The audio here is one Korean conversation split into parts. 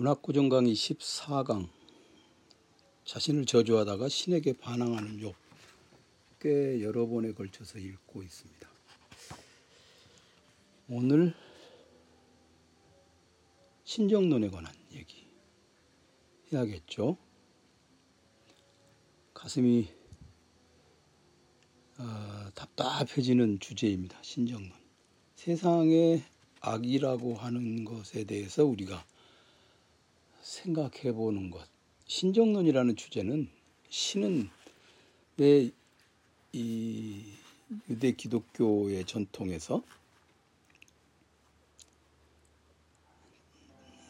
문학고정 강의 14강 자신을 저주하다가 신에게 반항하는 욥 꽤 여러 번에 걸쳐서 읽고 있습니다. 오늘 신정론에 관한 얘기 해야겠죠. 가슴이 어, 답답해지는 주제입니다. 신정론. 세상의 악이라고 하는 것에 대해서 우리가 생각해 보는 것. 신정론이라는 주제는 신은 왜 이 유대 기독교의 전통에서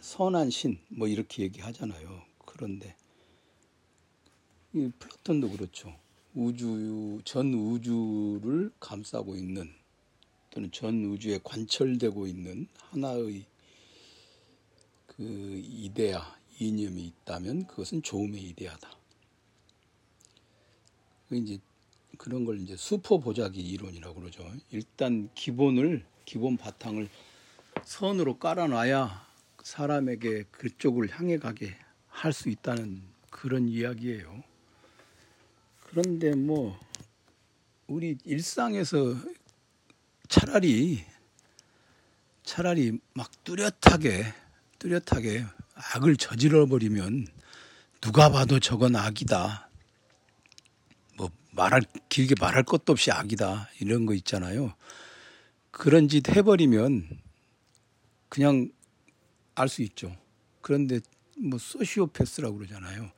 선한 신 뭐 이렇게 얘기하잖아요. 그런데 이 플라톤도 그렇죠. 우주 전 우주를 감싸고 있는 또는 전 우주에 관철되고 있는 하나의 그 이데아 이념이 있다면 그것은 좋음의 이데아다. 그 이제 그런 걸 이제 수포 보자기 이론이라고 그러죠. 일단 기본을 기본 바탕을 선으로 깔아놔야 사람에게 그쪽을 향해 가게 할 수 있다는 그런 이야기예요. 그런데 뭐 우리 일상에서 차라리 차라리 막 뚜렷하게 뚜렷하게 악을 저질러 버리면 누가 봐도 저건 악이다. 뭐 말할 길게 말할 것도 없이 악이다 이런 거 있잖아요. 그런 짓 해버리면 그냥 알 수 있죠. 그런데 뭐 소시오패스라고 그러잖아요.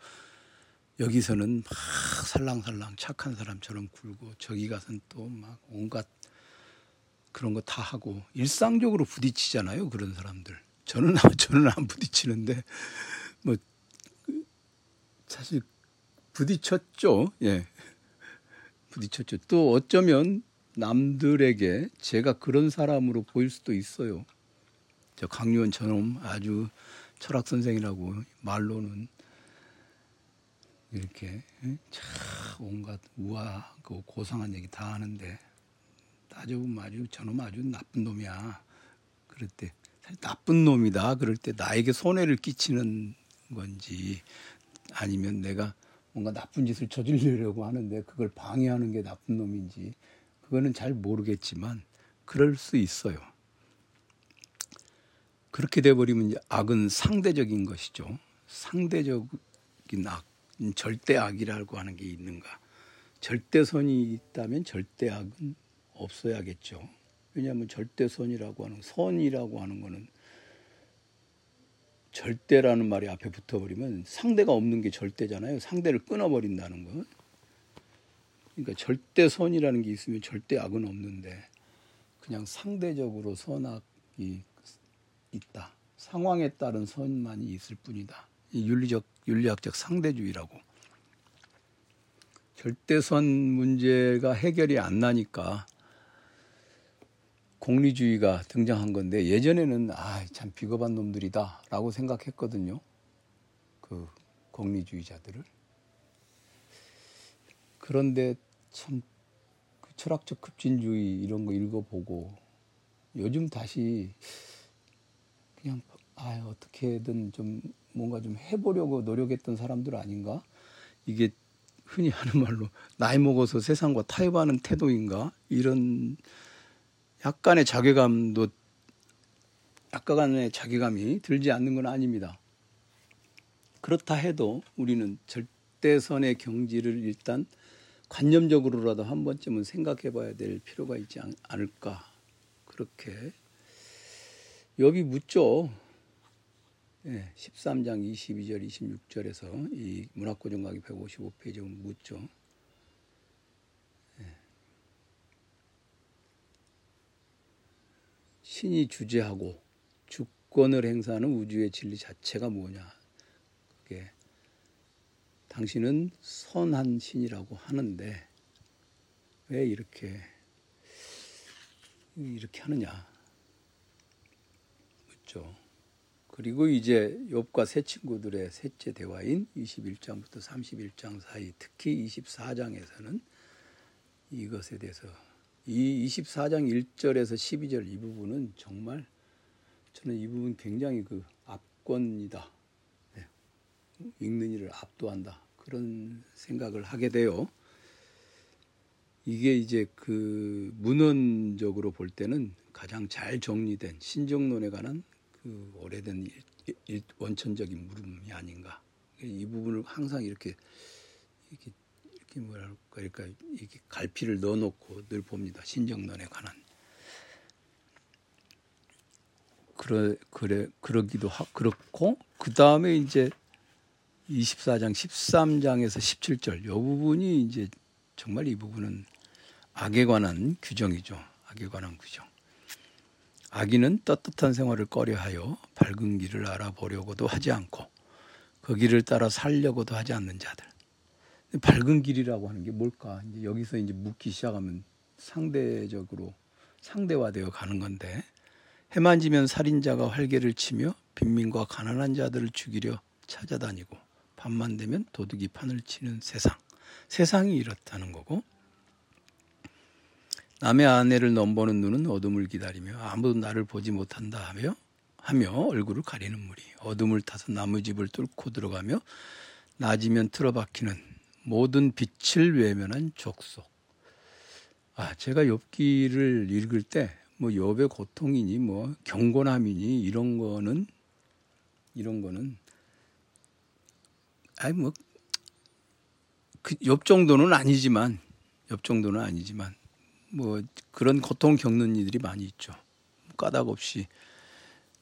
여기서는 막 살랑살랑 착한 사람처럼 굴고 저기 가서는 또 막 온갖 그런 거 다 하고 일상적으로 부딪히잖아요. 그런 사람들. 저는 저는 안 부딪히는데 뭐 사실 부딪혔죠. 예. 부딪혔죠. 또 어쩌면 남들에게 제가 그런 사람으로 보일 수도 있어요. 저 저놈 아주 철학 선생이라고 말로는 이렇게 참 온갖 우아하고 고상한 얘기 다 하는데 따져보면 아주 저놈 아주 나쁜 놈이야. 때 나쁜 놈이다. 그럴 때 나에게 손해를 끼치는 건지 아니면 내가 뭔가 나쁜 짓을 저지르려고 하는데 그걸 방해하는 게 나쁜 놈인지 그거는 잘 모르겠지만 그럴 수 있어요. 그렇게 돼버리면 악은 상대적인 것이죠. 상대적인 악, 절대 악이라고 하는 게 있는가? 절대선이 있다면 절대 악은 없어야겠죠. 왜냐하면 절대선이라고 하는 선이라고 하는 거는 절대라는 말이 앞에 붙어버리면 상대가 없는 게 절대잖아요. 상대를 끊어버린다는 것. 그러니까 절대선이라는 게 있으면 절대 악은 없는데 그냥 상대적으로 선악이 있다. 상황에 따른 선만이 있을 뿐이다. 윤리적 윤리학적 상대주의라고. 절대선 문제가 해결이 안 나니까 공리주의가 등장한 건데 예전에는 아 참 비겁한 놈들이다라고 생각했거든요. 그 공리주의자들을. 그런데 참 그 철학적 급진주의 이런 거 읽어보고 요즘 다시 그냥 아 어떻게든 좀 뭔가 좀 해보려고 노력했던 사람들 아닌가? 이게 흔히 하는 말로 나이 먹어서 세상과 타협하는 태도인가? 이런 약간의 자괴감도 약간의 자괴감이 들지 않는 건 아닙니다. 그렇다 해도 우리는 절대선의 경지를 일단 관념적으로라도 한 번쯤은 생각해 봐야 될 필요가 있지 않을까. 그렇게. 여기 묻죠. 예, 13장 22절, 26절에서 이 문학고정각이 155페이지 묻죠. 신이 주재하고 주권을 행사하는 우주의 진리 자체가 뭐냐? 그게 당신은 선한 신이라고 하는데 왜 이렇게 이렇게 하느냐? 묻죠. 그리고 이제 욥과 세 친구들의 셋째 대화인 21장부터 31장 사이 특히 24장에서는 이것에 대해서 이 24장 1절에서 12절 이 부분은 정말 저는 이 부분 굉장히 그 압권이다. 읽는 이를 압도한다 그런 생각을 하게 돼요. 이게 이제 그 문헌적으로 볼 때는 가장 잘 정리된 신정론에 관한 그 오래된 원천적인 물음이 아닌가. 이 부분을 항상 이렇게 이렇게 이렇게 뭐랄까 그러니까 이렇게 갈피를 넣어놓고 늘 봅니다. 신정론에 관한. 그러 그래 그러기도 하 그렇고 그 다음에 이제 24장 13장에서 17절 이 부분이 이제 정말 이 부분은 악에 관한 규정이죠. 악에 관한 규정. 악인은 떳떳한 생활을 꺼려하여 밝은 길을 알아보려고도 하지 않고 그 길을 따라 살려고도 하지 않는 자들. 밝은 길이라고 하는 게 뭘까? 이제 여기서 이제 묻기 시작하면 상대적으로 상대화되어 가는 건데 해만 지면 살인자가 활개를 치며 빈민과 가난한 자들을 죽이려 찾아다니고 밤만 되면 도둑이 판을 치는 세상. 세상이 이렇다는 거고 남의 아내를 넘보는 눈은 어둠을 기다리며 아무도 나를 보지 못한다 하며 하며 얼굴을 가리는 무리 어둠을 타서 나무집을 뚫고 들어가며 낮이면 틀어박히는 모든 빛을 외면한 족속. 아, 제가 욥기를 읽을 때 뭐 욥의 고통이니 뭐 경건함이니 이런 거는 이런 거는 아니 뭐그 욥 정도는 아니지만 욥 정도는 아니지만 뭐 그런 고통 겪는 이들이 많이 있죠. 까닭 없이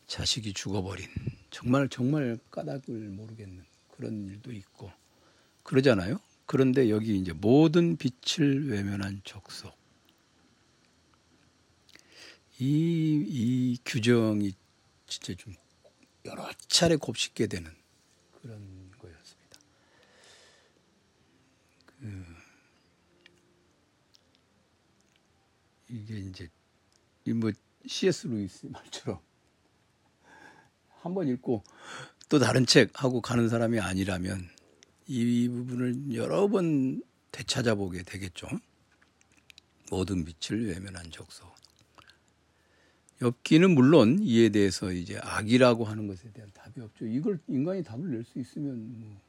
자식이 죽어버린 정말 정말 까닭을 모르겠는 그런 일도 있고 그러잖아요. 그런데 여기 이제 모든 빛을 외면한 적석 이, 이 규정이 진짜 좀 여러 차례 곱씹게 되는 그런 거였습니다. 그 이게 이제 뭐 C.S. 루이스 말처럼 한 번 읽고 또 다른 책 하고 가는 사람이 아니라면 이 부분을 여러 번 되찾아보게 되겠죠. 모든 빛을 외면한 적서. 엽기는 물론 이에 대해서 이제 악이라고 하는 것에 대한 답이 없죠. 이걸 인간이 답을 낼 수 있으면 뭐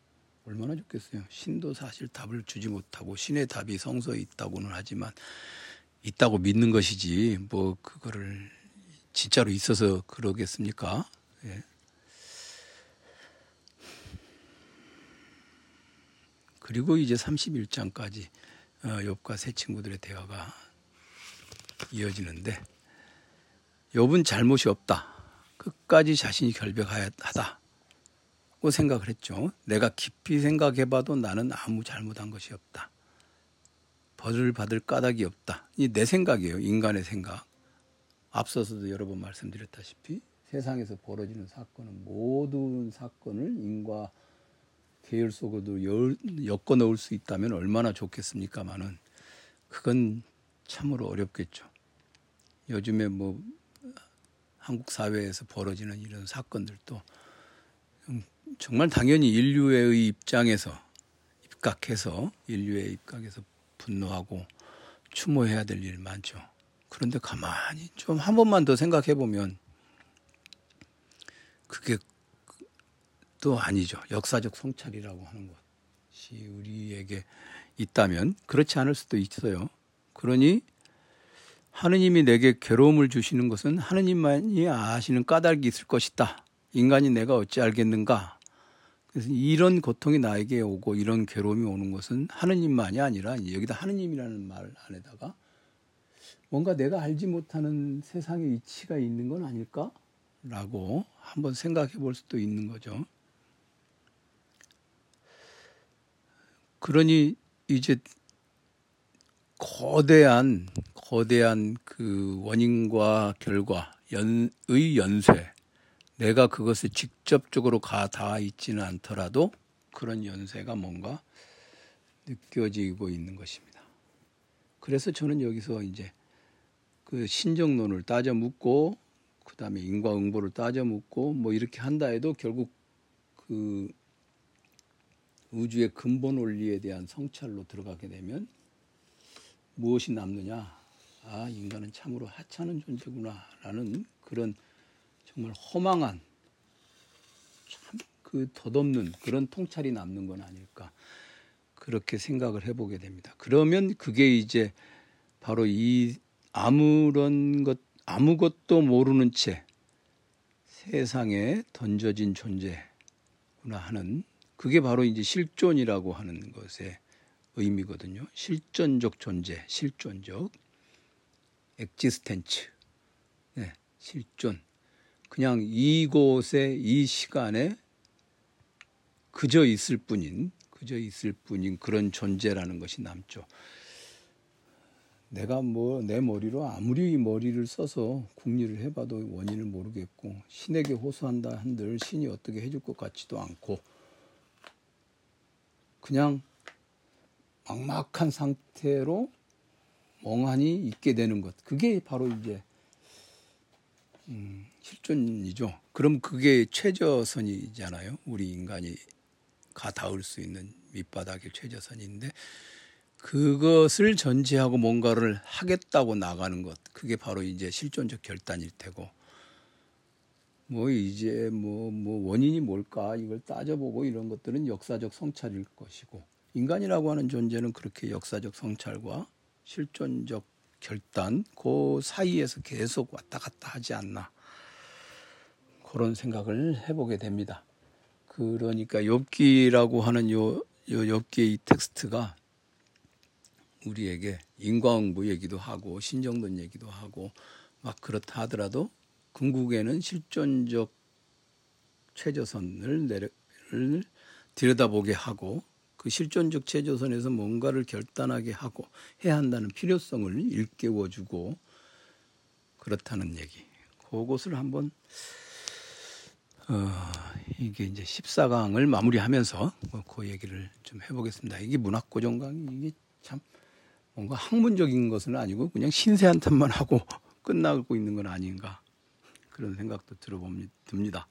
얼마나 좋겠어요. 신도 사실 답을 주지 못하고 신의 답이 성서에 있다고는 하지만 있다고 믿는 것이지 뭐 그거를 진짜로 있어서 그러겠습니까? 예. 그리고 이제 31장까지 어, 욥과 세 친구들의 대화가 이어지는데 욥은 잘못이 없다. 끝까지 자신이 결백하다 고 생각을 했죠. 내가 깊이 생각해봐도 나는 아무 잘못한 것이 없다. 벌을 받을 까닭이 없다. 이 내 생각이에요. 인간의 생각. 앞서서도 여러 번 말씀드렸다시피 세상에서 벌어지는 사건은 모든 사건을 인과 계열 속으로 엮어 넣을 수 있다면 얼마나 좋겠습니까마는 그건 참으로 어렵겠죠. 요즘에 뭐 한국 사회에서 벌어지는 이런 사건들도 정말 당연히 인류의 입장에서 입각해서 인류의 입각에서 분노하고 추모해야 될 일 많죠. 그런데 가만히 좀 한 번만 더 생각해 보면 그게 또 아니죠. 역사적 성찰이라고 하는 것이 우리에게 있다면 그렇지 않을 수도 있어요. 그러니 하느님이 내게 괴로움을 주시는 것은 하느님만이 아시는 까닭이 있을 것이다. 인간이 내가 어찌 알겠는가? 그래서 이런 고통이 나에게 오고 이런 괴로움이 오는 것은 하느님만이 아니라 여기다 하느님이라는 말 안에다가 뭔가 내가 알지 못하는 세상의 이치가 있는 건 아닐까? 라고 한번 생각해 볼 수도 있는 거죠. 그러니 이제 거대한 거대한 그 원인과 결과 연의 연쇄 내가 그것을 직접적으로 가 닿아 있지는 않더라도 그런 연쇄가 뭔가 느껴지고 있는 것입니다. 그래서 저는 여기서 이제 그 신정론을 따져 묻고 그 다음에 인과응보를 따져 묻고 뭐 이렇게 한다 해도 결국 그 우주의 근본 원리에 대한 성찰로 들어가게 되면 무엇이 남느냐? 아, 인간은 참으로 하찮은 존재구나라는 그런 정말 허망한 참 그 덧없는 그런 통찰이 남는 건 아닐까 그렇게 생각을 해보게 됩니다. 그러면 그게 이제 바로 이 아무런 것 아무것도 모르는 채 세상에 던져진 존재구나 하는 그게 바로 이제 실존이라고 하는 것의 의미거든요. 실존적 존재, 실존적 엑지스텐츠. 네, 실존. 그냥 이곳에 이 시간에 그저 있을 뿐인 그저 있을 뿐인 그런 존재라는 것이 남죠. 내가 뭐 내 머리로 아무리 머리를 써서 궁리를 해봐도 원인을 모르겠고 신에게 호소한다 한들 신이 어떻게 해줄 것 같지도 않고 그냥 막막한 상태로 멍하니 있게 되는 것. 그게 바로 이제 음, 실존이죠. 그럼 그게 최저선이잖아요. 우리 인간이 가 닿을 수 있는 밑바닥의 최저선인데 그것을 전제하고 뭔가를 하겠다고 나가는 것. 그게 바로 이제 실존적 결단일 테고. 뭐 이제 뭐, 뭐 원인이 뭘까 이걸 따져보고 이런 것들은 역사적 성찰일 것이고 인간이라고 하는 존재는 그렇게 역사적 성찰과 실존적 결단 그 사이에서 계속 왔다 갔다 하지 않나 그런 생각을 해보게 됩니다. 그러니까 욥기라고 하는 요, 요 욥기의 이 텍스트가 우리에게 인과응보 얘기도 하고 신정론 얘기도 하고 막 그렇다 하더라도 궁극에는 실존적 최저선을 내려 들여다보게 하고 그 실존적 최저선에서 뭔가를 결단하게 하고 해야 한다는 필요성을 일깨워주고 그렇다는 얘기. 그것을 한번 어, 이게 이제 14강을 마무리하면서 그 얘기를 좀 해보겠습니다. 이게 문학고정강이 이게 참 뭔가 학문적인 것은 아니고 그냥 신세한탄만 하고 끝나고 있는 건 아닌가 그런 생각도 들어봅니다.